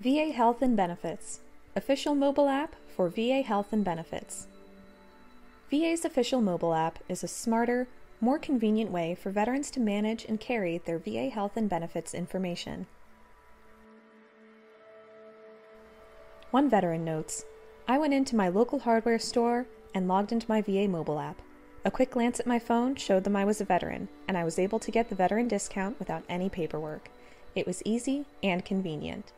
VA Health and Benefits, official mobile app for VA Health and Benefits. VA's official mobile app is a smarter, more convenient way for veterans to manage and carry their VA health and benefits information. One veteran notes I went into my local hardware store and logged into my VA mobile app. A quick glance at my phone showed them I was a veteran, and I was able to get the veteran discount without any paperwork. It was easy and convenient.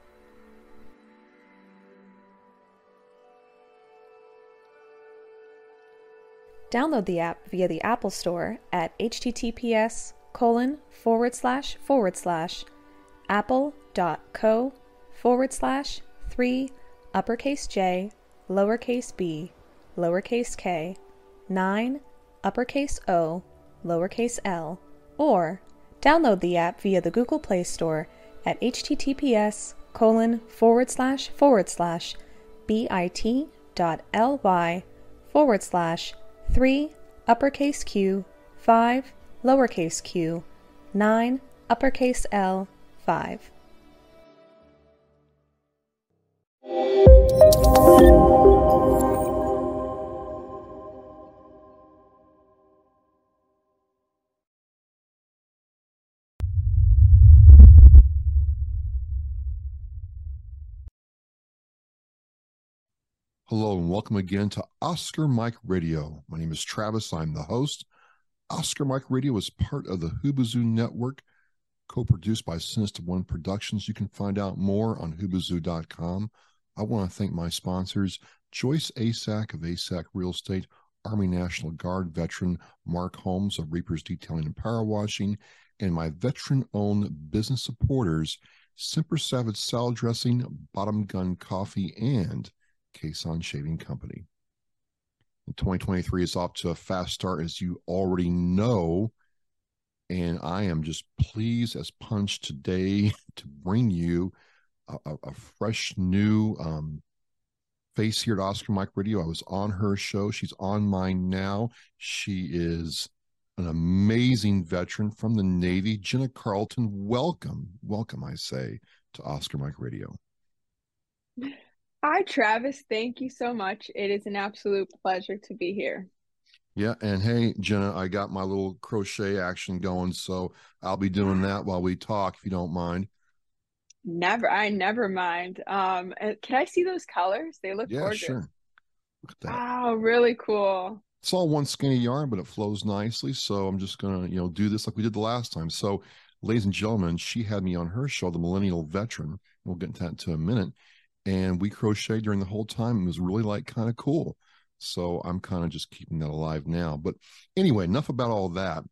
Download the app via the Apple Store at https colon forward slash forward slash apple.co forward slash 3 uppercase j lowercase b lowercase k 9 uppercase o lowercase l or download the app via the Google Play Store at https colon forward slash forward slash bit.ly forward slash 3 uppercase Q 5 lowercase q 9 uppercase L 5. Hello and welcome again to Oscar Mike Radio. My name is Travis. I'm the host. Oscar Mike Radio is part of the Hubazoo Network, co-produced by Sinister One Productions. You can find out more on hubazoo.com. I want to thank my sponsors, Joyce Asack of Asack Real Estate, Army National Guard veteran Mark Holmes of Reapers Detailing and Power Washing, and my veteran-owned business supporters, Semper Savage Salad Dressing, Bottom Gun Coffee, and Kason Shaving Company. 2023 is off to a fast start, as you already know. And I am just pleased as punch today to bring you a, a fresh new um, face here at Oscar Mike Radio. I was on her show. She's on mine now. She is an amazing veteran from the Navy. Jenna Carlton, welcome. Welcome, I say, to Oscar Mike Radio. Hi, Travis. Thank you so much. It is an absolute pleasure to be here. Yeah. And hey, Jenna, I got my little crochet action going. So I'll be doing that while we talk, if you don't mind. Never. I never mind. Um, can I see those colors? They look yeah, gorgeous. sure. Look at that. Wow, really cool. It's all one skinny yarn, but it flows nicely. So I'm just gonna, you know, do this like we did the last time. So, ladies and gentlemen, she had me on her show, the Millennial Veteran. We'll get into that in a minute and we crocheted during the whole time. It was really like kind of cool. So I'm kind of just keeping that alive now. But anyway, enough about all that.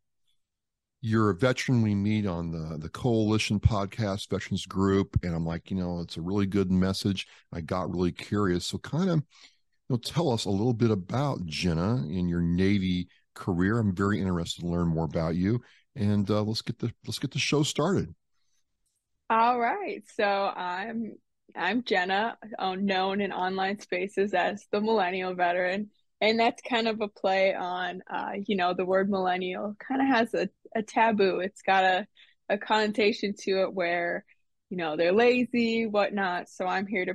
You're a veteran we meet on the the coalition podcast veterans group and i'm like you know it's a really good message i got really curious so kind of you know tell us a little bit about jenna and your navy career i'm very interested to learn more about you and uh, let's get the let's get the show started all right so i'm I'm Jenna, uh, known in online spaces as the millennial veteran. And that's kind of a play on, uh, you know, the word millennial kind of has a, a taboo. It's got a, a connotation to it where, you know, they're lazy, whatnot. So I'm here to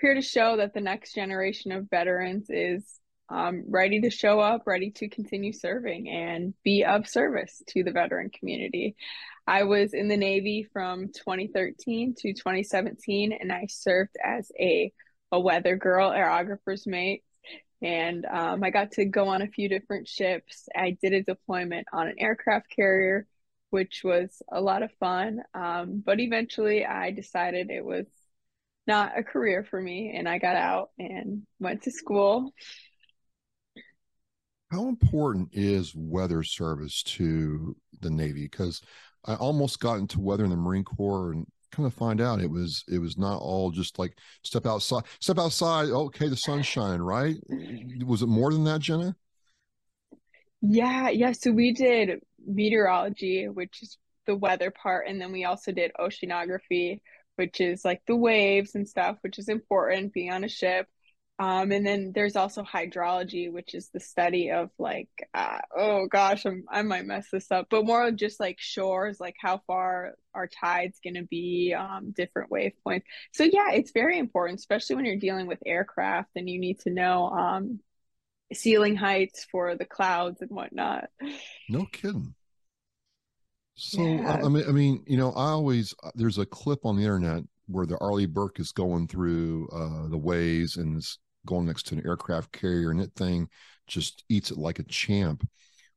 here to show that the next generation of veterans is um, ready to show up, ready to continue serving and be of service to the veteran community. I was in the Navy from 2013 to 2017, and I served as a, a weather girl, aerographer's mate. And um, I got to go on a few different ships. I did a deployment on an aircraft carrier, which was a lot of fun. Um, but eventually, I decided it was not a career for me, and I got out and went to school. How important is weather service to the Navy? Because I almost got into weather in the Marine Corps and kind of find out it was it was not all just like step outside step outside okay the sun's shining right? Was it more than that jenna? Yeah yeah so we did meteorology which is the weather part and then we also did oceanography which is like the waves and stuff which is important being on a ship Um, and then there's also hydrology, which is the study of like, uh, oh gosh, I'm, I might mess this up, but more of just like shores, like how far are tides going to be, um, different wave points. So yeah, it's very important, especially when you're dealing with aircraft and you need to know um, ceiling heights for the clouds and whatnot. No kidding. So yeah. I mean, I mean, you know, I always there's a clip on the internet where the Arleigh Burke is going through uh, the waves and is going next to an aircraft carrier, and that thing just eats it like a champ.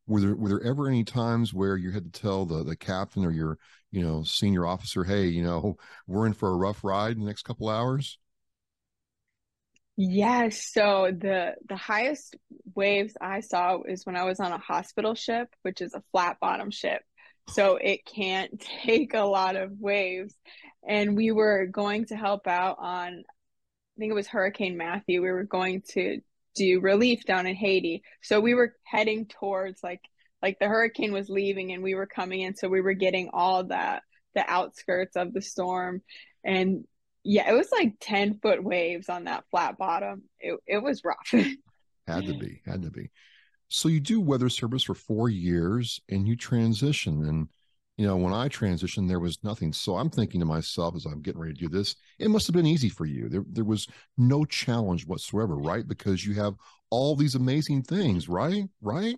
Were there were there ever any times where you had to tell the the captain or your you know senior officer, hey, you know, we're in for a rough ride in the next couple hours? Yes, so the the highest waves I saw is when I was on a hospital ship, which is a flat bottom ship. So it can't take a lot of waves. And we were going to help out on I think it was Hurricane Matthew. We were going to do relief down in Haiti. So we were heading towards like like the hurricane was leaving and we were coming in so we were getting all that the outskirts of the storm and yeah, it was like 10 foot waves on that flat bottom. It, it was rough. had to mm. be, had to be. So you do weather service for four years and you transition. And, you know, when I transitioned, there was nothing. So I'm thinking to myself as I'm getting ready to do this, it must have been easy for you. There, there was no challenge whatsoever, right? Because you have all these amazing things, right? Right?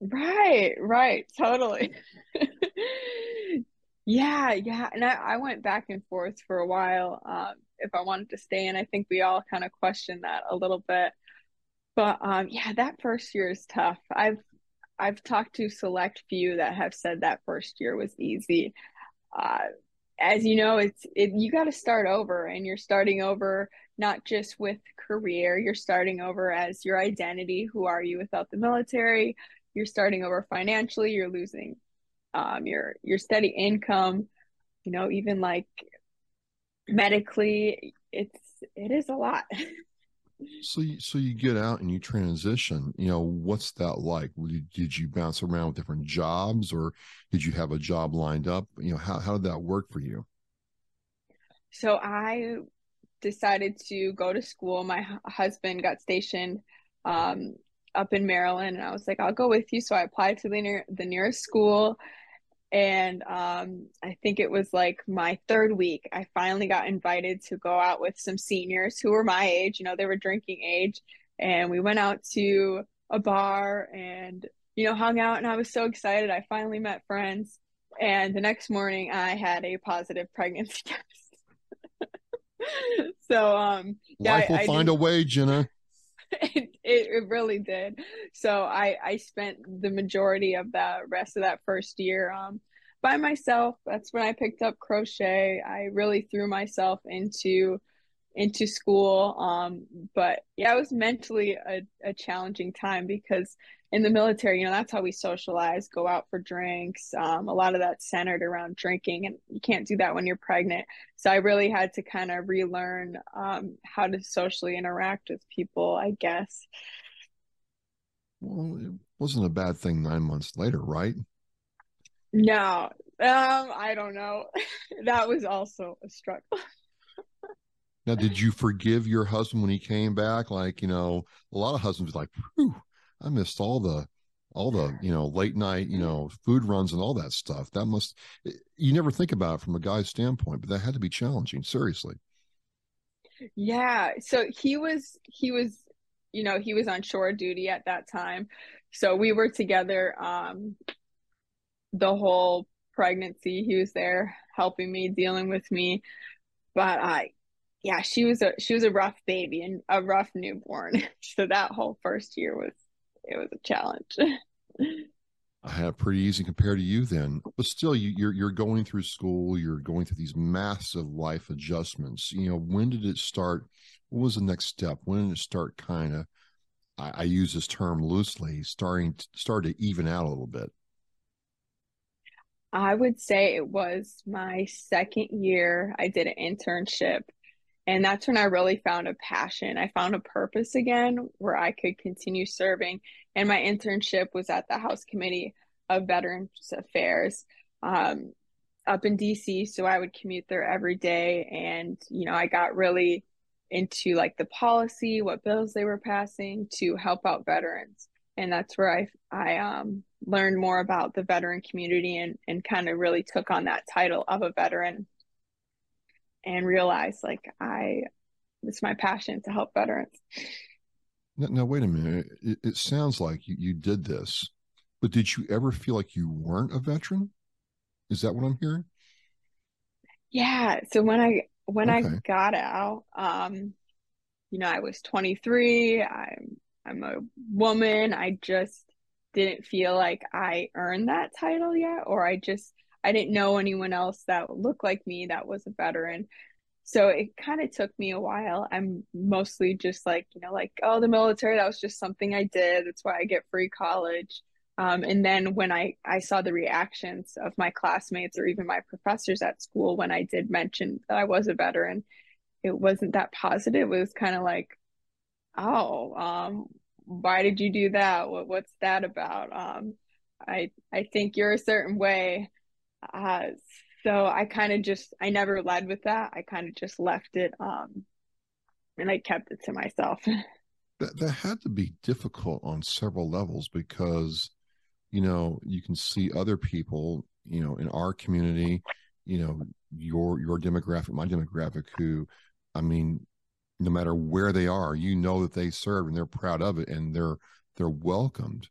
Right, right, totally. Yeah, yeah. And I, I went back and forth for a while um, if I wanted to stay. And I think we all kind of questioned that a little bit. But um, yeah, that first year is tough. I've I've talked to select few that have said that first year was easy. Uh, as you know, it's it, you got to start over, and you're starting over not just with career. You're starting over as your identity. Who are you without the military? You're starting over financially. You're losing um, your your steady income, you know, even like medically, it's it is a lot. so you, so you get out and you transition. You know, what's that like? Did you bounce around with different jobs, or did you have a job lined up? You know, how how did that work for you? So I decided to go to school. My husband got stationed um, up in Maryland, and I was like, "I'll go with you." So I applied to the near the nearest school, and um, I think it was like my third week. I finally got invited to go out with some seniors who were my age. You know, they were drinking age, and we went out to a bar and you know hung out. And I was so excited. I finally met friends. And the next morning, I had a positive pregnancy test. so um, yeah, life will I, I find a way, Jenna. it, it really did. So I I spent the majority of the rest of that first year um by myself. That's when I picked up crochet. I really threw myself into into school. Um, but yeah, it was mentally a, a challenging time because in the military, you know, that's how we socialize, go out for drinks. Um, a lot of that's centered around drinking, and you can't do that when you're pregnant. So I really had to kind of relearn um, how to socially interact with people, I guess. Well, it wasn't a bad thing nine months later, right? No, um, I don't know. that was also a struggle. now, did you forgive your husband when he came back? Like, you know, a lot of husbands like, Whew, I missed all the all the you know late night you know food runs and all that stuff. That must eh, you never think about it from a guy's standpoint but that had to be challenging seriously. Yeah so he was he was you know he was on shore duty at that time. So we were together um the whole pregnancy. He was there helping me dealing with me. But i yeah she was a she was a rough baby and a rough newborn. So that whole first year was it was a challenge. I had it pretty easy compared to you then, but still, you, you're you're going through school. You're going through these massive life adjustments. You know, when did it start? What was the next step? When did it start? Kind of, I, I use this term loosely, starting to, start to even out a little bit. I would say it was my second year. I did an internship and that's when I really found a passion. I found a purpose again where I could continue serving. And my internship was at the House Committee of Veterans Affairs um, up in DC. So I would commute there every day. And, you know, I got really into like the policy, what bills they were passing to help out veterans. And that's where I I um, learned more about the veteran community and and kind of really took on that title of a veteran and realized like I it's my passion to help veterans. Now, now wait a minute. It, it sounds like you, you did this, but did you ever feel like you weren't a veteran? Is that what I'm hearing? Yeah. So when I when okay. I got out, um, you know, I was 23. I'm I'm a woman. I just didn't feel like I earned that title yet, or I just I didn't know anyone else that looked like me that was a veteran. So it kind of took me a while. I'm mostly just like, you know, like, oh, the military, that was just something I did. That's why I get free college. Um, and then when I, I saw the reactions of my classmates or even my professors at school when I did mention that I was a veteran, it wasn't that positive. It was kind of like, oh, um, why did you do that? What, what's that about? Um, I I think you're a certain way. Uh, so I kind of just I never led with that. I kind of just left it um, and I kept it to myself. That that had to be difficult on several levels because you know you can see other people you know in our community you know your your demographic my demographic who i mean no matter where they are you know that they serve and they're proud of it and they're they're welcomed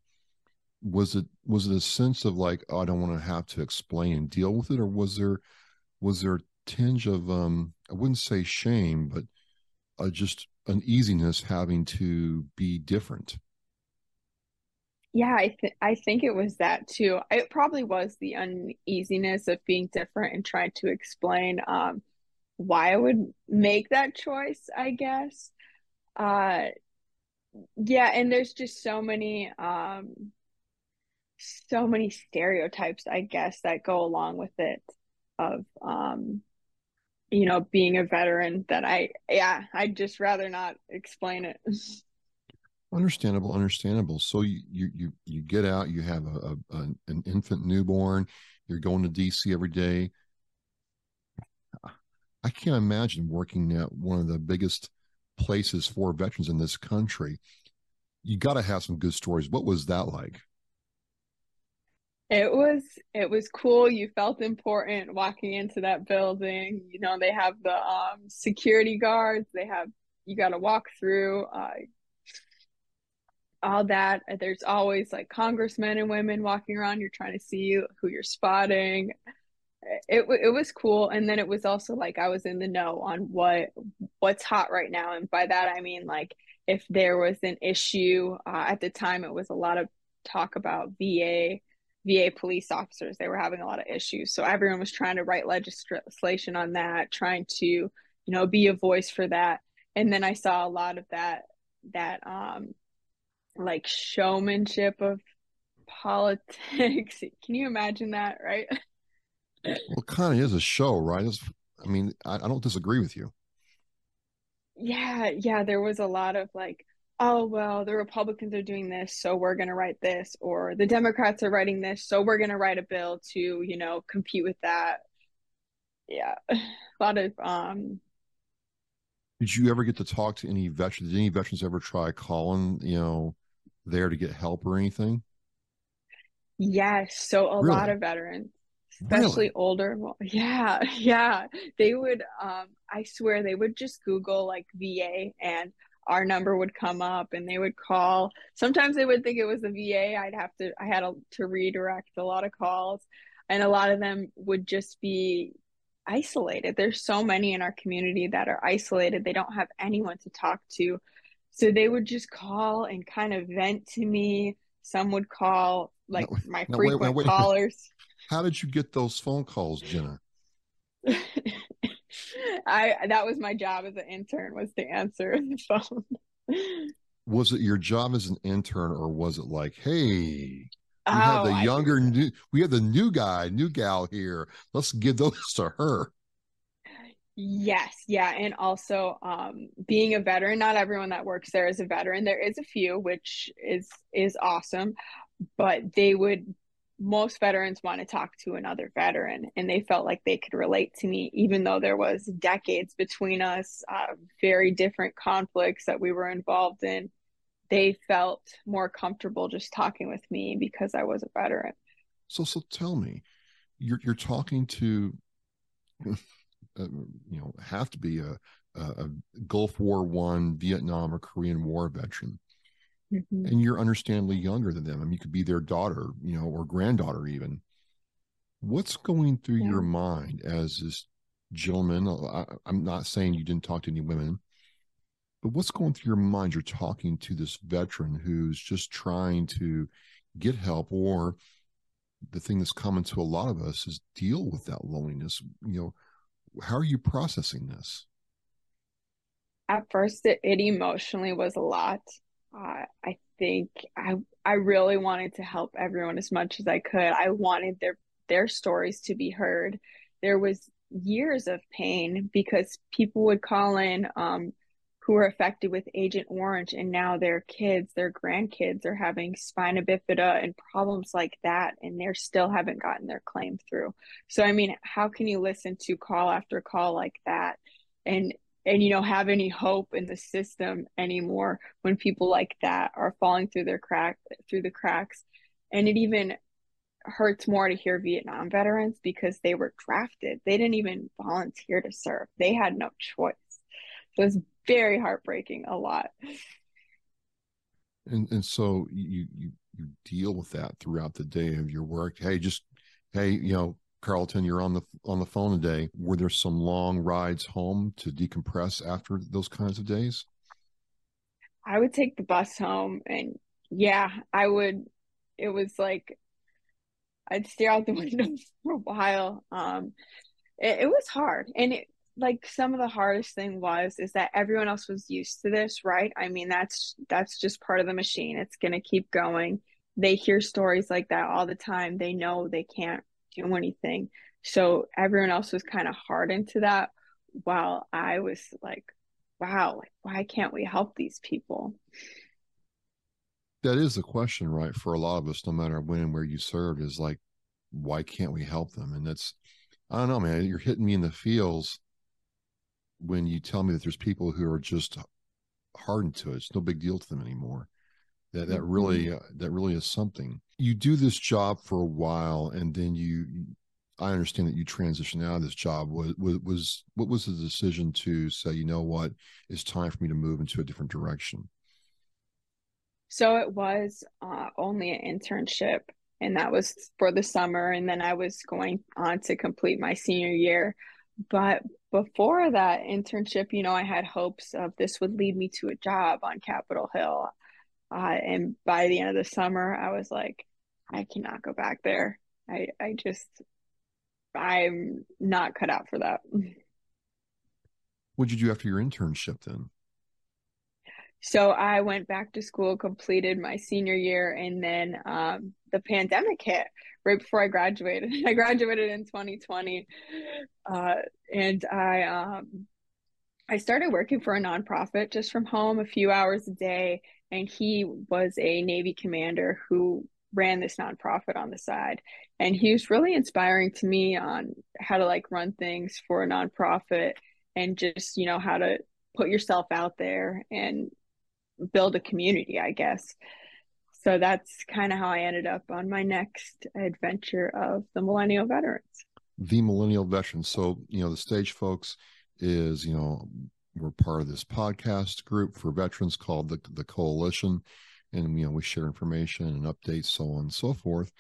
was it was it a sense of like oh, i don't want to have to explain and deal with it or was there was there a tinge of um i wouldn't say shame but uh, just uneasiness having to be different yeah, I th- I think it was that too. It probably was the uneasiness of being different and trying to explain um, why I would make that choice, I guess. Uh, yeah, and there's just so many um, so many stereotypes, I guess, that go along with it of um, you know, being a veteran that I yeah, I'd just rather not explain it. Understandable, understandable. So you you you, you get out, you have a, a an infant newborn, you're going to DC every day. I can't imagine working at one of the biggest places for veterans in this country. You got to have some good stories. What was that like? It was it was cool. You felt important walking into that building. You know, they have the um, security guards. They have you got to walk through. Uh, all that. There's always like congressmen and women walking around. You're trying to see who you're spotting. It it was cool, and then it was also like I was in the know on what what's hot right now, and by that I mean like if there was an issue uh, at the time, it was a lot of talk about VA VA police officers. They were having a lot of issues, so everyone was trying to write legislation on that, trying to you know be a voice for that. And then I saw a lot of that that um like showmanship of politics. Can you imagine that, right? well, kind of is a show, right? It's, I mean, I, I don't disagree with you. Yeah, yeah, there was a lot of like, oh, well, the Republicans are doing this, so we're going to write this, or the Democrats are writing this, so we're going to write a bill to, you know, compete with that. Yeah, a lot of um did you ever get to talk to any veterans? Did any veterans ever try calling, you know, there to get help or anything? Yes. So a really? lot of veterans, especially really? older. Well, yeah. Yeah. They would, um, I swear they would just Google like VA and our number would come up and they would call. Sometimes they would think it was the VA. I'd have to, I had a, to redirect a lot of calls and a lot of them would just be isolated. There's so many in our community that are isolated. They don't have anyone to talk to. So they would just call and kind of vent to me. Some would call like no, my no, frequent wait, wait, wait. callers. How did you get those phone calls, Jenna? I that was my job as an intern was to answer the phone. was it your job as an intern or was it like, hey, we oh, have the younger new we have the new guy, new gal here. Let's give those to her. Yes, yeah, and also um, being a veteran. Not everyone that works there is a veteran. There is a few, which is is awesome, but they would most veterans want to talk to another veteran and they felt like they could relate to me even though there was decades between us uh, very different conflicts that we were involved in. They felt more comfortable just talking with me because i was a veteran. So so tell me you're you're talking to uh, you know have to be a, a gulf war one vietnam or korean war veteran mm-hmm. and you're understandably younger than them. I mean, you could be their daughter, you know, or granddaughter even. What's going through yeah. your mind as this gentleman? I, I'm not saying you didn't talk to any women, but what's going through your mind? You're talking to this veteran who's just trying to get help, or the thing that's common to a lot of us is deal with that loneliness. You know, how are you processing this? At first, it, it emotionally was a lot uh, I think I I really wanted to help everyone as much as I could. I wanted their their stories to be heard. There was years of pain because people would call in um, who were affected with Agent Orange, and now their kids, their grandkids, are having spina bifida and problems like that, and they still haven't gotten their claim through. So, I mean, how can you listen to call after call like that? And and you know have any hope in the system anymore when people like that are falling through their crack through the cracks. And it even hurts more to hear Vietnam veterans because they were drafted. They didn't even volunteer to serve. They had no choice. So it's very heartbreaking a lot. And and so you you you deal with that throughout the day of your work. Hey just hey you know Carlton, you're on the on the phone today. Were there some long rides home to decompress after those kinds of days? I would take the bus home, and yeah, I would. It was like I'd stare out the window for a while. Um, it, it was hard, and it like some of the hardest thing was is that everyone else was used to this, right? I mean, that's that's just part of the machine. It's gonna keep going. They hear stories like that all the time. They know they can't do anything. So everyone else was kind of hardened to that while I was like, wow, like, why can't we help these people? That is the question, right? For a lot of us, no matter when and where you served, is like, why can't we help them? And that's, I don't know, man, you're hitting me in the feels when you tell me that there's people who are just hardened to it. It's no big deal to them anymore. That that really mm-hmm. uh, that really is something. You do this job for a while, and then you. I understand that you transitioned out of this job. Was, was was what was the decision to say, you know what, it's time for me to move into a different direction? So it was uh, only an internship, and that was for the summer, and then I was going on to complete my senior year. But before that internship, you know, I had hopes of this would lead me to a job on Capitol Hill. Uh, and by the end of the summer, I was like, I cannot go back there. I, I just, I'm not cut out for that. What did you do after your internship then? So I went back to school, completed my senior year, and then um, the pandemic hit right before I graduated. I graduated in 2020, uh, and I um, I started working for a nonprofit just from home, a few hours a day, and he was a Navy commander who ran this nonprofit on the side. And he was really inspiring to me on how to like run things for a nonprofit and just, you know, how to put yourself out there and build a community, I guess. So that's kind of how I ended up on my next adventure of the Millennial Veterans. The Millennial Veterans. So, you know, the stage folks is, you know, we're part of this podcast group for veterans called the the Coalition, and you know we share information and updates, so on and so forth.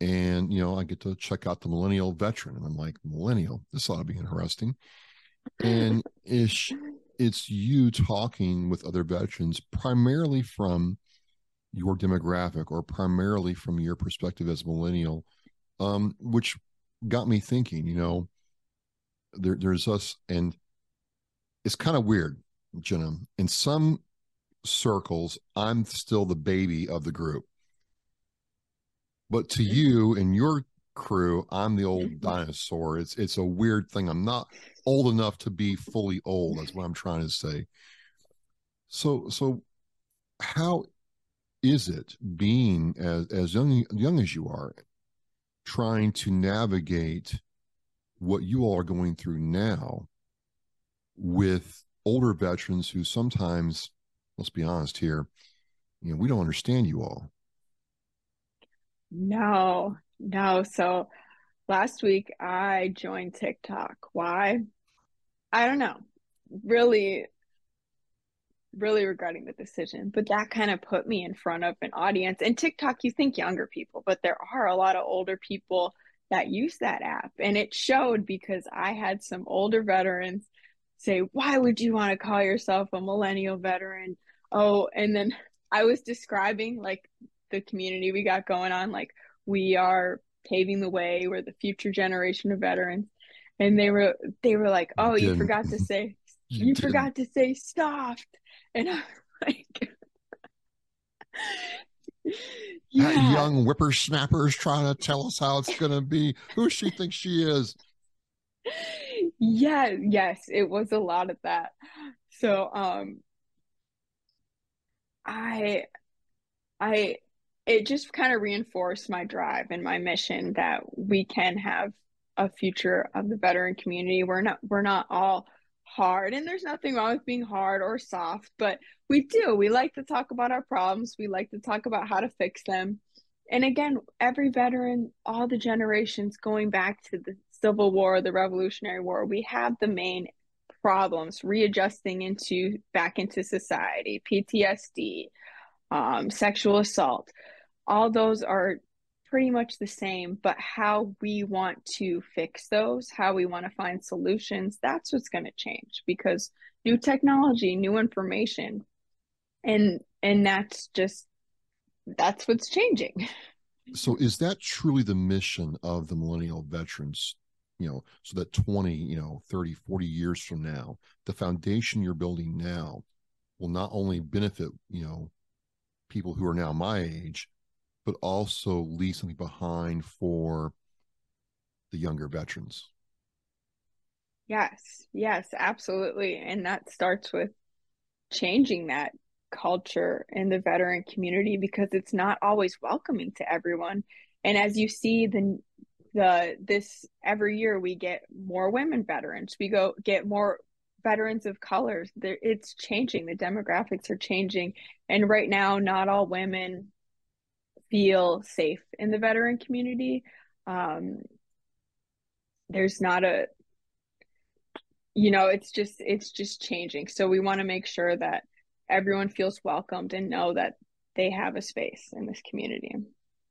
And you know, I get to check out the Millennial Veteran, and I'm like, Millennial, this ought to be interesting. And it's it's you talking with other veterans, primarily from your demographic or primarily from your perspective as millennial, um, which got me thinking. You know, there, there's us and it's kind of weird, Jenna. In some circles, I'm still the baby of the group. But to mm-hmm. you and your crew, I'm the old mm-hmm. dinosaur. It's it's a weird thing. I'm not old enough to be fully old. That's what I'm trying to say. So so how is it being as as young young as you are trying to navigate what you all are going through now with older veterans who sometimes, let's be honest here, you know, we don't understand you all. No, no. So last week I joined TikTok. Why? I don't know. Really, really regretting the decision, but that kind of put me in front of an audience. And TikTok, you think younger people, but there are a lot of older people that use that app. And it showed because I had some older veterans say, Why would you want to call yourself a millennial veteran? Oh, and then I was describing like the community we got going on, like we are paving the way, we're the future generation of veterans. And they were they were like, Oh, you, you forgot to say you, you forgot to say soft. And I'm like yeah. That young whippersnapper is trying to tell us how it's going to be. Who she thinks she is. Yeah, yes, it was a lot of that. So, um, I, I, it just kind of reinforced my drive and my mission that we can have a future of the veteran community. We're not, we're not all hard and there's nothing wrong with being hard or soft but we do. We like to talk about our problems. We like to talk about how to fix them. And again every veteran all the generations going back to the civil war the revolutionary war we have the main problems readjusting into back into society ptsd um, sexual assault. All those are pretty much the same, but how we want to fix those, how we want to find solutions, that's what's going to change because new technology, new information, and and that's just that's what's changing. So is that truly the mission of the millennial veterans? You know, so that 20, you know, 30, 40 years from now, the foundation you're building now will not only benefit, you know, people who are now my age, but also leave something behind for the younger veterans. Yes, yes, absolutely. And that starts with changing that culture in the veteran community because it's not always welcoming to everyone. And as you see the the this every year we get more women veterans. We go get more veterans of colors. There it's changing. The demographics are changing. And right now not all women feel safe in the veteran community. Um, there's not a, you know, it's just it's just changing. So we want to make sure that everyone feels welcomed and know that they have a space in this community.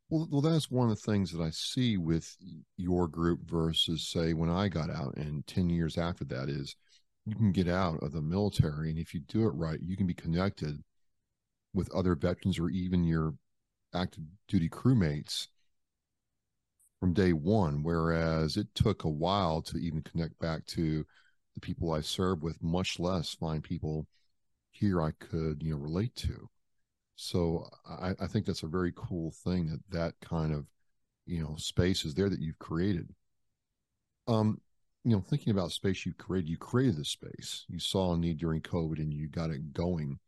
Well, well, that's one of the things that I see with your group versus, say, when I got out, and ten years after that is, you can get out of the military, and if you do it right, you can be connected with other veterans or even your active duty crewmates from day one, whereas it took a while to even connect back to the people I served with, much less find people here I could, you know, relate to. So I, I think that's a very cool thing that that kind of, you know, space is there that you've created. Um, you know, thinking about space you created, you created this space. You saw a need during COVID and you got it going.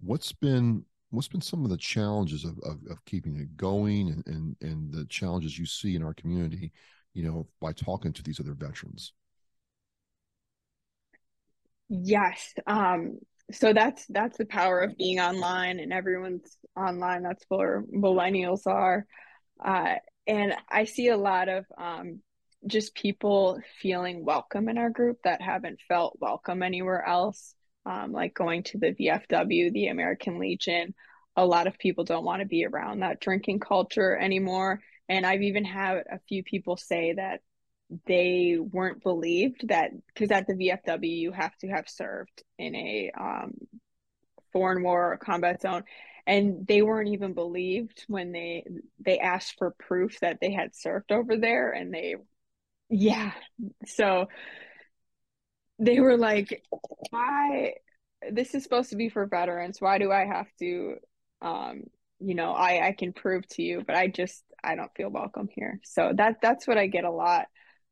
What's been what's been some of the challenges of, of, of keeping it going and, and, and the challenges you see in our community, you know, by talking to these other veterans? Yes. Um, so that's that's the power of being online and everyone's online. That's where millennials are. Uh, and I see a lot of um, just people feeling welcome in our group that haven't felt welcome anywhere else um, like going to the VFW, the American Legion. A lot of people don't want to be around that drinking culture anymore. And I've even had a few people say that they weren't believed that because at the VFW you have to have served in a um, foreign war or combat zone, and they weren't even believed when they they asked for proof that they had served over there, and they, yeah, so they were like, why? This is supposed to be for veterans. Why do I have to? Um, you know, I I can prove to you, but I just I don't feel welcome here. So that that's what I get a lot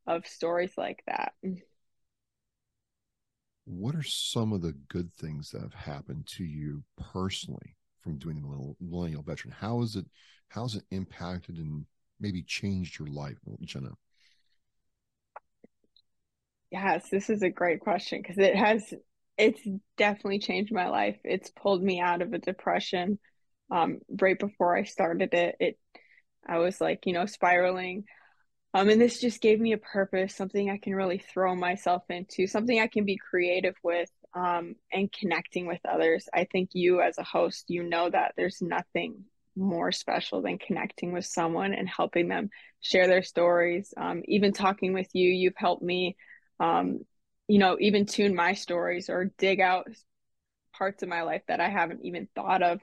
of stories like that. What are some of the good things that have happened to you personally from doing the millennial veteran? How is it? How's it impacted and maybe changed your life, Jenna? Yes, this is a great question because it has it's definitely changed my life. It's pulled me out of a depression. Um, right before I started it, it I was like, you know, spiraling. Um, and this just gave me a purpose, something I can really throw myself into, something I can be creative with, um, and connecting with others. I think you, as a host, you know that there's nothing more special than connecting with someone and helping them share their stories. Um, even talking with you, you've helped me, um, you know, even tune my stories or dig out parts of my life that I haven't even thought of.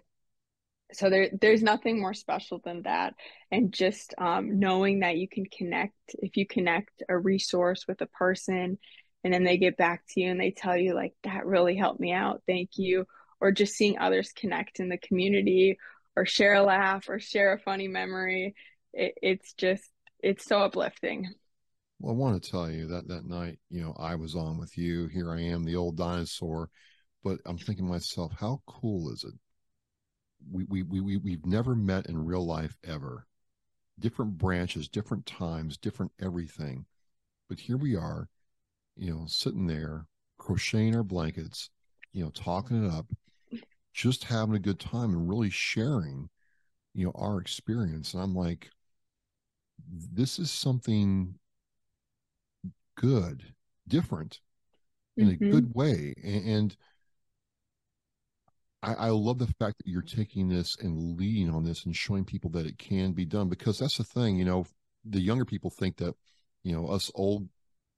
So there, there's nothing more special than that, and just um, knowing that you can connect. If you connect a resource with a person, and then they get back to you and they tell you like that really helped me out, thank you, or just seeing others connect in the community or share a laugh or share a funny memory. It, it's just, it's so uplifting. Well, I want to tell you that that night, you know, I was on with you. Here I am, the old dinosaur. But I'm thinking to myself, how cool is it? We, we, we, we, we've never met in real life ever. Different branches, different times, different everything. But here we are, you know, sitting there, crocheting our blankets, you know, talking it up, just having a good time and really sharing, you know, our experience. And I'm like, this is something good, different in mm-hmm. a good way. And, and I, I, love the fact that you're taking this and leading on this and showing people that it can be done because that's the thing, you know, the younger people think that, you know, us old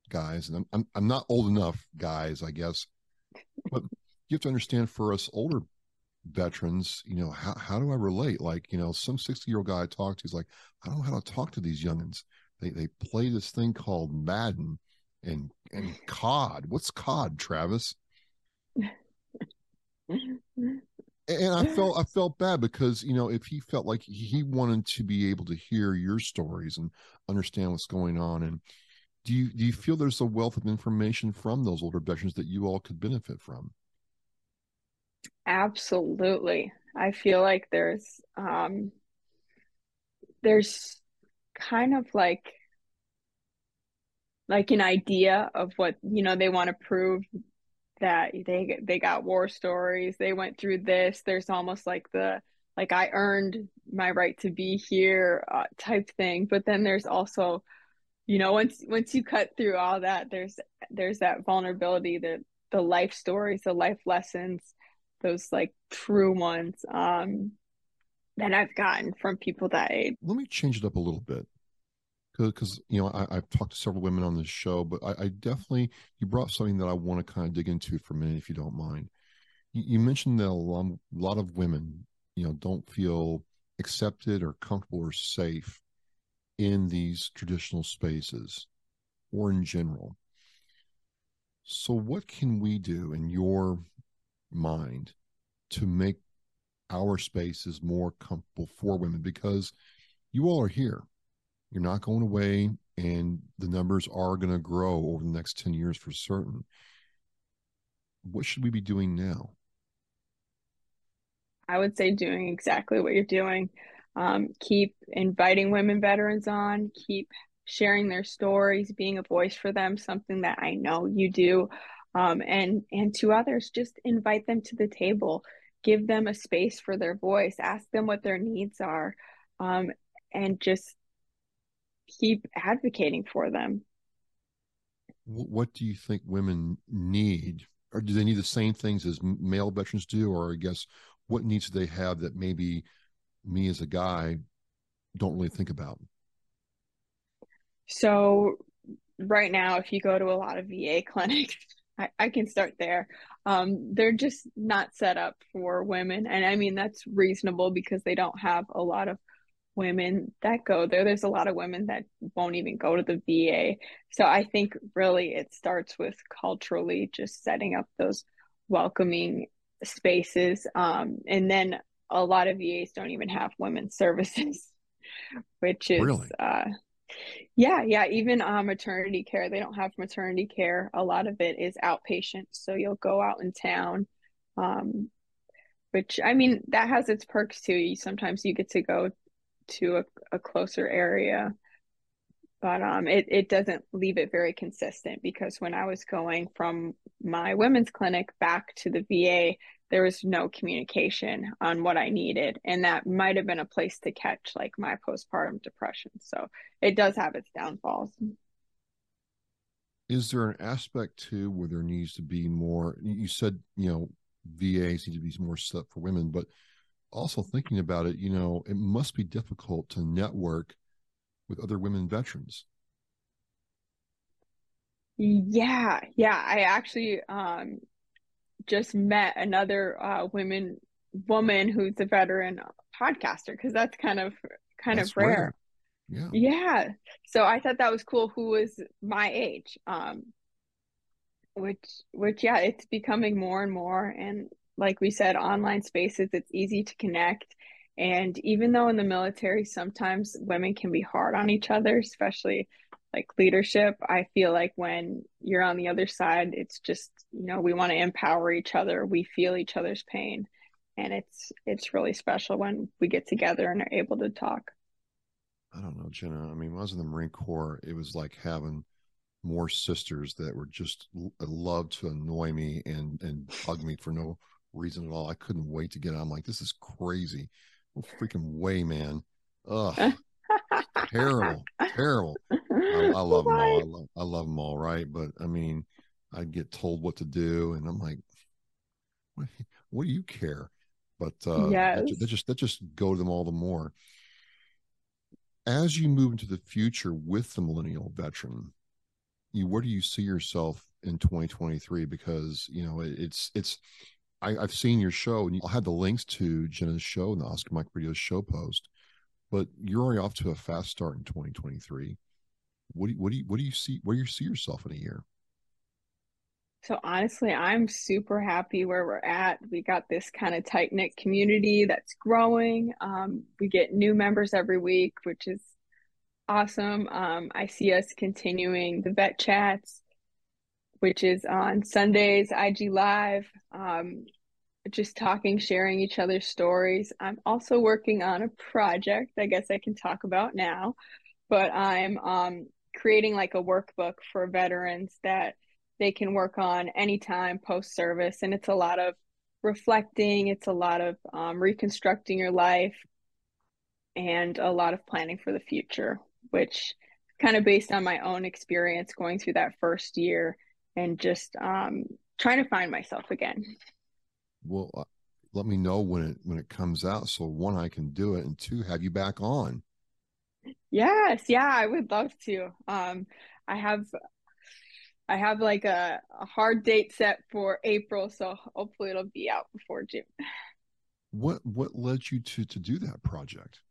guys, and I'm, I'm, I'm not old enough guys, I guess, but you have to understand for us older veterans, you know, how, how do I relate? Like, you know, some 60 year old guy I talked to, he's like, I don't know how to talk to these youngins. They, they play this thing called Madden and, and COD. What's COD, Travis? and I felt I felt bad because you know if he felt like he wanted to be able to hear your stories and understand what's going on and do you do you feel there's a wealth of information from those older veterans that you all could benefit from? Absolutely. I feel like there's um there's kind of like like an idea of what you know they want to prove that they they got war stories they went through this there's almost like the like i earned my right to be here uh, type thing. But then there's also you know once once you cut through all that there's there's that vulnerability the the life stories the life lessons those like true ones. Um, that I've gotten from people that age. Let me change it up a little bit because you know I, have talked to several women on this show, but I, I, definitely you brought something that I want to kind of dig into for a minute, if you don't mind. You, you mentioned that a lot, a lot of women, you know, don't feel accepted or comfortable or safe in these traditional spaces or in general. So, what can we do in your mind to make our space is more comfortable for women because you all are here. You're not going away, and the numbers are going to grow over the next 10 years for certain. What should we be doing now? I would say doing exactly what you're doing. Um, keep inviting women veterans on, keep sharing their stories, being a voice for them, something that I know you do um, and and to others just invite them to the table give them a space for their voice ask them what their needs are um, and just keep advocating for them. What do you think women need? Or do they need the same things as male veterans do? Or i guess what needs do they have that maybe me as a guy don't really think about? So right now if you go to a lot of va clinics I, I can start there. Um, they're just not set up for women. And I mean, that's reasonable because they don't have a lot of women that go there. There's a lot of women that won't even go to the VA. So I think really it starts with culturally just setting up those welcoming spaces. Um, and then a lot of VAs don't even have women's services, which is really? uh, yeah, yeah. Even uh, maternity care, they don't have maternity care. A lot of it is outpatient. So you'll go out in town, um, which I mean, that has its perks too. Sometimes you get to go to a, a closer area but um, it, it doesn't leave it very consistent because when I was going from my women's clinic back to the VA, there was no communication on what I needed. And that might have been a place to catch like my postpartum depression. So it does have its downfalls. Is there an aspect too where there needs to be more? You said, you know, VAs need to be more set for women, but also thinking about it, you know, it must be difficult to network with other women veterans. Yeah, yeah. I actually um, just met another uh, women woman who's a veteran podcaster because that's kind of kind that's of rare. rare. Yeah. Yeah. So I thought that was cool who was my age. Um which which yeah, it's becoming more and more and like we said online spaces it's easy to connect and even though in the military, sometimes women can be hard on each other, especially like leadership, I feel like when you're on the other side, it's just, you know, we want to empower each other. We feel each other's pain. And it's it's really special when we get together and are able to talk. I don't know, Jenna. I mean, when I was in the Marine Corps, it was like having more sisters that were just uh, loved to annoy me and and bug me for no reason at all. I couldn't wait to get out. I'm like, this is crazy freaking way, man. Ugh. terrible, terrible. I, I love them all. I love, I love them all, right? But I mean, I get told what to do, and I'm like, what, what do you care? But uh, yes. that, that just that just go to them all the more. As you move into the future with the millennial veteran, you where do you see yourself in 2023? Because you know it, it's it's I, have seen your show, and I'll have the links to Jenna's show and the Oscar Mike Radio show post. But you're already off to a fast start in 2023. What do you, what do you what do you see where do you see yourself in a year? So honestly, I'm super happy where we're at. We got this kind of tight knit community that's growing. Um, we get new members every week, which is awesome. Um, I see us continuing the vet chats which is on Sundays, IG Live, um, just talking, sharing each other's stories. I'm also working on a project I guess I can talk about now, but I'm um, creating like a workbook for veterans that they can work on anytime post service. And it's a lot of reflecting, it's a lot of um, reconstructing your life, and a lot of planning for the future, which kind of based on my own experience going through that first year and just um, trying to find myself again. Well, uh, let me know when it when it comes out, so one I can do it, and two have you back on. Yes, yeah, I would love to. Um, I have I have like a, a hard date set for April, so hopefully it'll be out before June. What what led you to to do that project?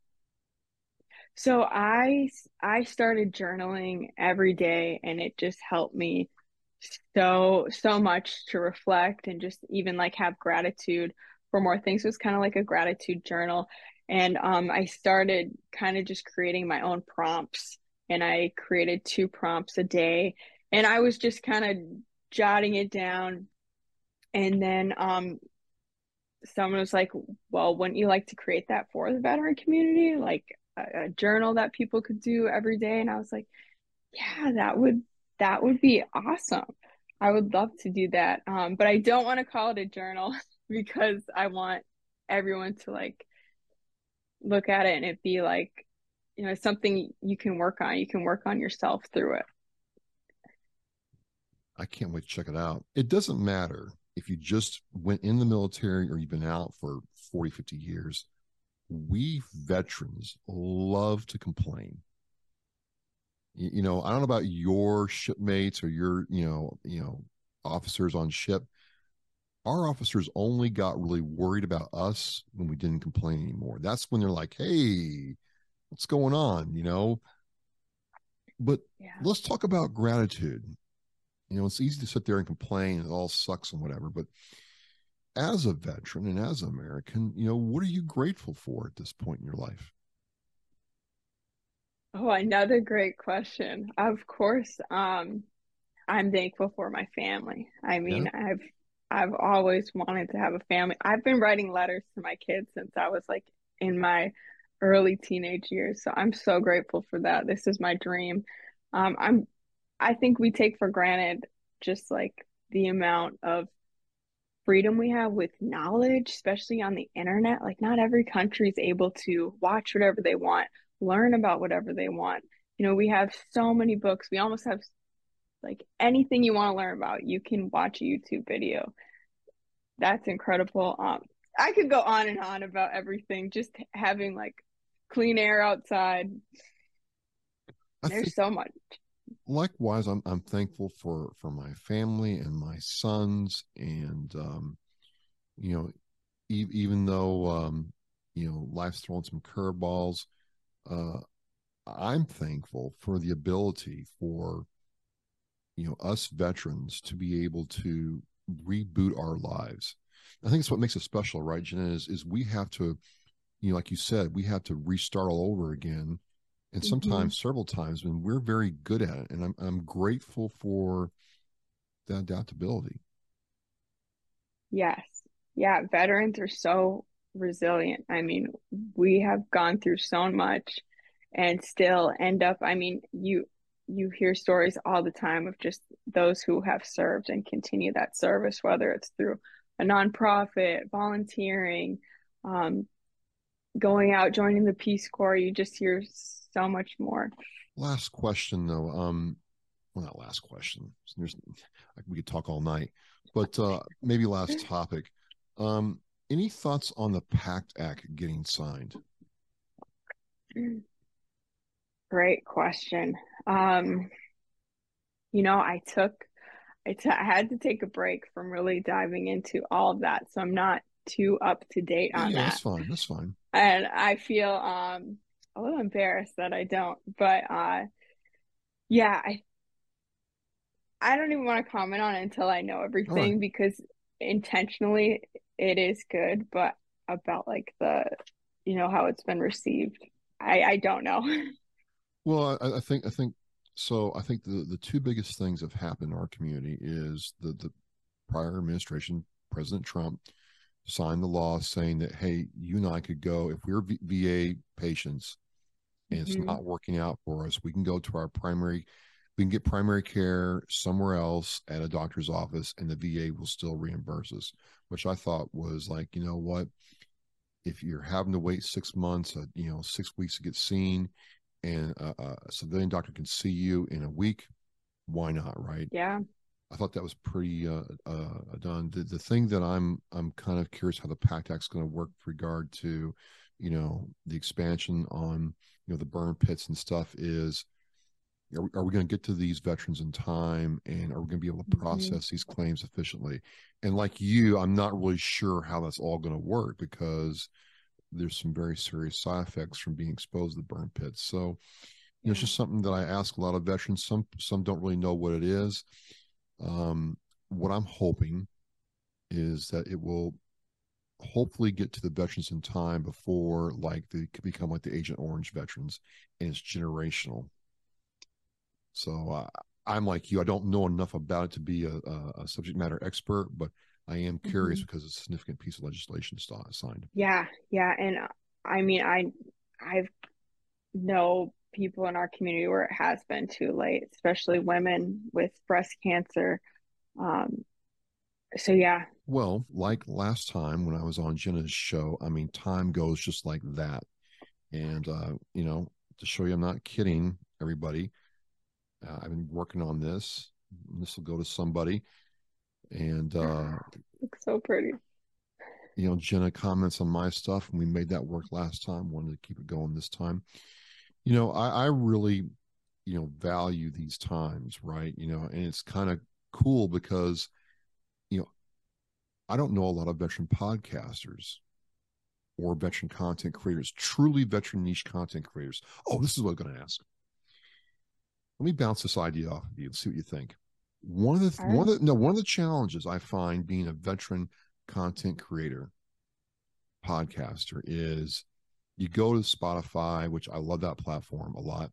So I I started journaling every day and it just helped me so so much to reflect and just even like have gratitude for more things. It was kind of like a gratitude journal. And um, I started kind of just creating my own prompts and I created two prompts a day. And I was just kind of jotting it down. And then um, someone was like, Well, wouldn't you like to create that for the veteran community? Like a, a journal that people could do every day. And I was like, Yeah, that would that would be awesome. I would love to do that. Um, but I don't want to call it a journal because I want everyone to like look at it and it be like, you know, something you can work on. You can work on yourself through it. I can't wait to check it out. It doesn't matter if you just went in the military or you've been out for 40, 50 years. We veterans love to complain you know i don't know about your shipmates or your you know you know officers on ship our officers only got really worried about us when we didn't complain anymore that's when they're like hey what's going on you know but yeah. let's talk about gratitude you know it's easy to sit there and complain it all sucks and whatever but as a veteran and as an american you know what are you grateful for at this point in your life Oh, another great question. Of course, um, I'm thankful for my family. I mean, yeah. I've I've always wanted to have a family. I've been writing letters to my kids since I was like in my early teenage years. So I'm so grateful for that. This is my dream. Um, I'm I think we take for granted just like the amount of freedom we have with knowledge, especially on the internet. Like not every country is able to watch whatever they want, learn about whatever they want. You know, we have so many books. We almost have like anything you want to learn about, you can watch a YouTube video. That's incredible. Um, I could go on and on about everything, just having like clean air outside. I There's so much. Likewise, I'm I'm thankful for for my family and my sons, and um, you know, e- even though um, you know life's thrown some curveballs, uh, I'm thankful for the ability for you know us veterans to be able to reboot our lives. I think it's what makes it special, right, Jenna? Is is we have to, you know, like you said, we have to restart all over again, and mm-hmm. sometimes mm-hmm. several times, and we're very good at it. And I'm I'm grateful for that adaptability. Yes, yeah, veterans are so resilient. I mean, we have gone through so much and still end up i mean you you hear stories all the time of just those who have served and continue that service whether it's through a nonprofit volunteering um, going out joining the peace corps you just hear so much more. Last question though um well not last question. There's we could talk all night but uh maybe last topic. Um any thoughts on the pact act getting signed Great question. Um, you know, I took, I, t- I had to take a break from really diving into all of that, so I'm not too up to date on yeah, that. That's fine. That's fine. And I feel um a little embarrassed that I don't, but uh, yeah, I, I don't even want to comment on it until I know everything right. because intentionally it is good, but about like the, you know, how it's been received, I I don't know. Well, I, I, think I think so. I think the the two biggest things have happened in our community is the the prior administration, President Trump, signed the law saying that hey, you and I could go if we're v- VA patients and mm-hmm. it's not working out for us, we can go to our primary. We can get primary care somewhere else at a doctor's office, and the VA will still reimburse us. Which I thought was like, you know what? If you're having to wait six months, uh, you know, six weeks to get seen, and a, a civilian doctor can see you in a week, why not? Right? Yeah. I thought that was pretty uh, uh, done. The, the thing that I'm I'm kind of curious how the PACT Act's going to work with regard to, you know, the expansion on you know the burn pits and stuff is, are we, are we going to get to these veterans in time, and are we going to be able to mm-hmm. process mm-hmm. these claims efficiently? And like you, I'm not really sure how that's all going to work because there's some very serious side effects from being exposed to the burn pits. So, you know, it's just something that I ask a lot of veterans. Some some don't really know what it is. Um, what I'm hoping is that it will hopefully get to the veterans in time before like they could become like the Agent Orange veterans, and it's generational. So uh, I'm like you. I don't know enough about it to be a, a, a subject matter expert, but I am curious mm-hmm. because it's a significant piece of legislation signed. Yeah, yeah, and uh, I mean, I I've know people in our community where it has been too late, especially women with breast cancer. Um, so yeah. Well, like last time when I was on Jenna's show, I mean, time goes just like that, and uh, you know, to show you I'm not kidding, everybody. Uh, I've been working on this. This will go to somebody and uh looks so pretty. you know jenna comments on my stuff and we made that work last time wanted to keep it going this time. You know i i really you know value these times right? You know and it's kind of cool because you know i don't know a lot of veteran podcasters or veteran content creators truly veteran niche content creators. Oh this is what i'm going to ask. Let me bounce this idea off of you and see what you think one of the one of the no one of the challenges I find being a veteran content creator, podcaster is you go to Spotify, which I love that platform a lot,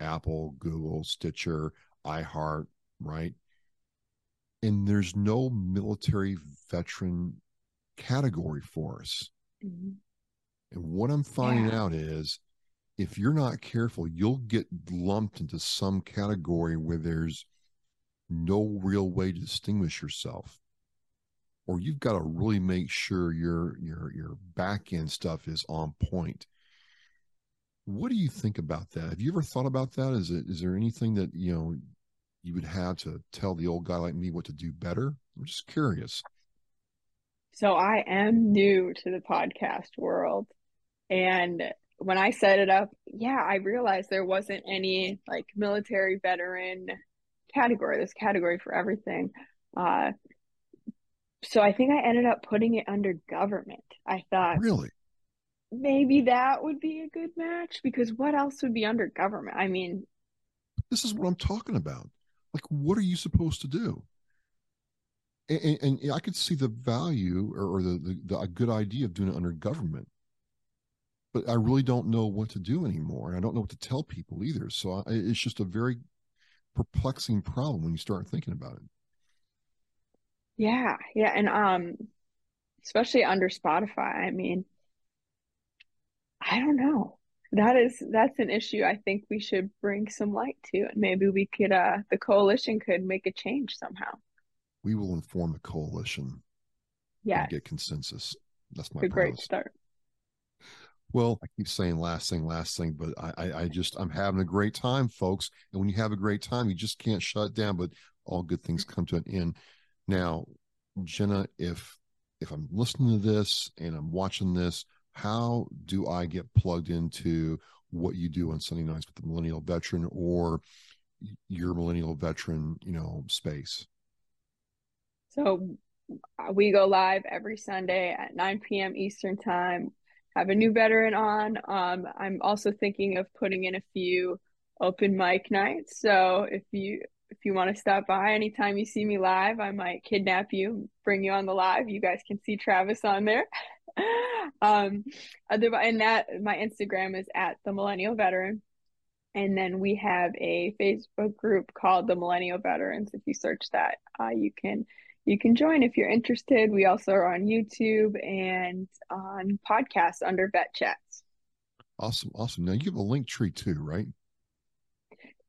Apple, Google, Stitcher, iHeart, right? And there's no military veteran category for us. Mm-hmm. And what I'm finding yeah. out is if you're not careful, you'll get lumped into some category where there's no real way to distinguish yourself. Or you've got to really make sure your your your back end stuff is on point. What do you think about that? Have you ever thought about that? Is it is there anything that you know you would have to tell the old guy like me what to do better? I'm just curious. So I am new to the podcast world. And when I set it up, yeah, I realized there wasn't any like military veteran category, this category for everything. Uh, so I think I ended up putting it under government. I thought, really? Maybe that would be a good match because what else would be under government? I mean, this is what I'm talking about. Like, what are you supposed to do? And, and, and I could see the value or, or the, the, the, a good idea of doing it under government but I really don't know what to do anymore. And I don't know what to tell people either. So I, it's just a very perplexing problem when you start thinking about it. Yeah, yeah, and um, especially under Spotify. I mean, I don't know. That is that's an issue. I think we should bring some light to, and maybe we could. Uh, the coalition could make a change somehow. We will inform the coalition. Yeah, get consensus. That's my a great start. Well, I keep saying last thing, last thing, but I, I, I just I'm having a great time, folks. And when you have a great time, you just can't shut down. But all good things come to an end. Now, Jenna, if if I'm listening to this and I'm watching this, how do I get plugged into what you do on Sunday nights with the millennial veteran or your millennial veteran, you know, space? So uh, we go live every Sunday at 9 p.m. Eastern time have a new veteran on. Um, I'm also thinking of putting in a few open mic nights. So if you if you want to stop by anytime you see me live, I might kidnap you, bring you on the live. You guys can see Travis on there. um, other and that my Instagram is at the Millennial Veteran. And then we have a Facebook group called the Millennial Veterans. If you search that, uh, you can you can join if you're interested. We also are on YouTube and on podcasts under Vet Chats. Awesome, awesome. Now you have a link tree too, right?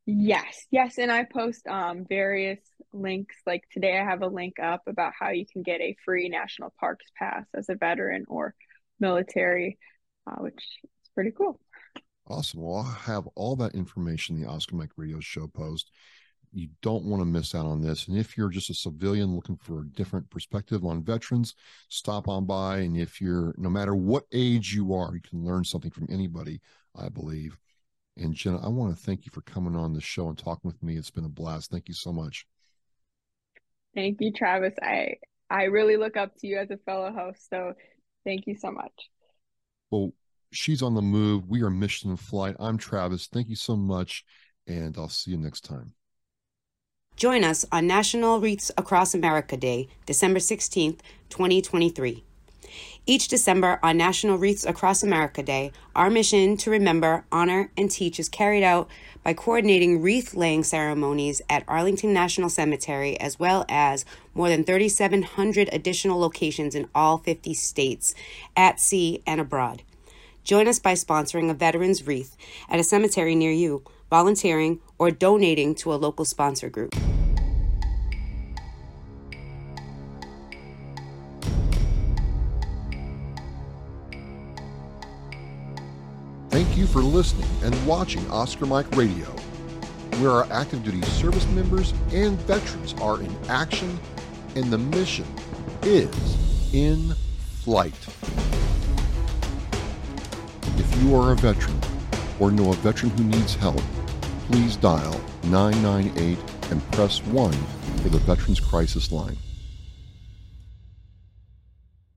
Yes, yes, and I post um various links. Like today, I have a link up about how you can get a free national parks pass as a veteran or military, uh, which is pretty cool. Awesome. Well, I'll have all that information in the Oscar Mike Radio Show post. You don't want to miss out on this. And if you're just a civilian looking for a different perspective on veterans, stop on by. And if you're, no matter what age you are, you can learn something from anybody, I believe. And Jenna, I want to thank you for coming on the show and talking with me. It's been a blast. Thank you so much. Thank you, Travis. I I really look up to you as a fellow host. So thank you so much. Well, she's on the move. We are mission flight. I'm Travis. Thank you so much. And I'll see you next time. Join us on National Wreaths Across America Day, December 16th, 2023. Each December on National Wreaths Across America Day, our mission to remember, honor, and teach is carried out by coordinating wreath laying ceremonies at Arlington National Cemetery, as well as more than 3,700 additional locations in all 50 states, at sea and abroad. Join us by sponsoring a veteran's wreath at a cemetery near you volunteering, or donating to a local sponsor group. Thank you for listening and watching Oscar Mike Radio, where our active duty service members and veterans are in action and the mission is in flight. If you are a veteran or know a veteran who needs help, please dial 998 and press 1 for the Veterans Crisis Line.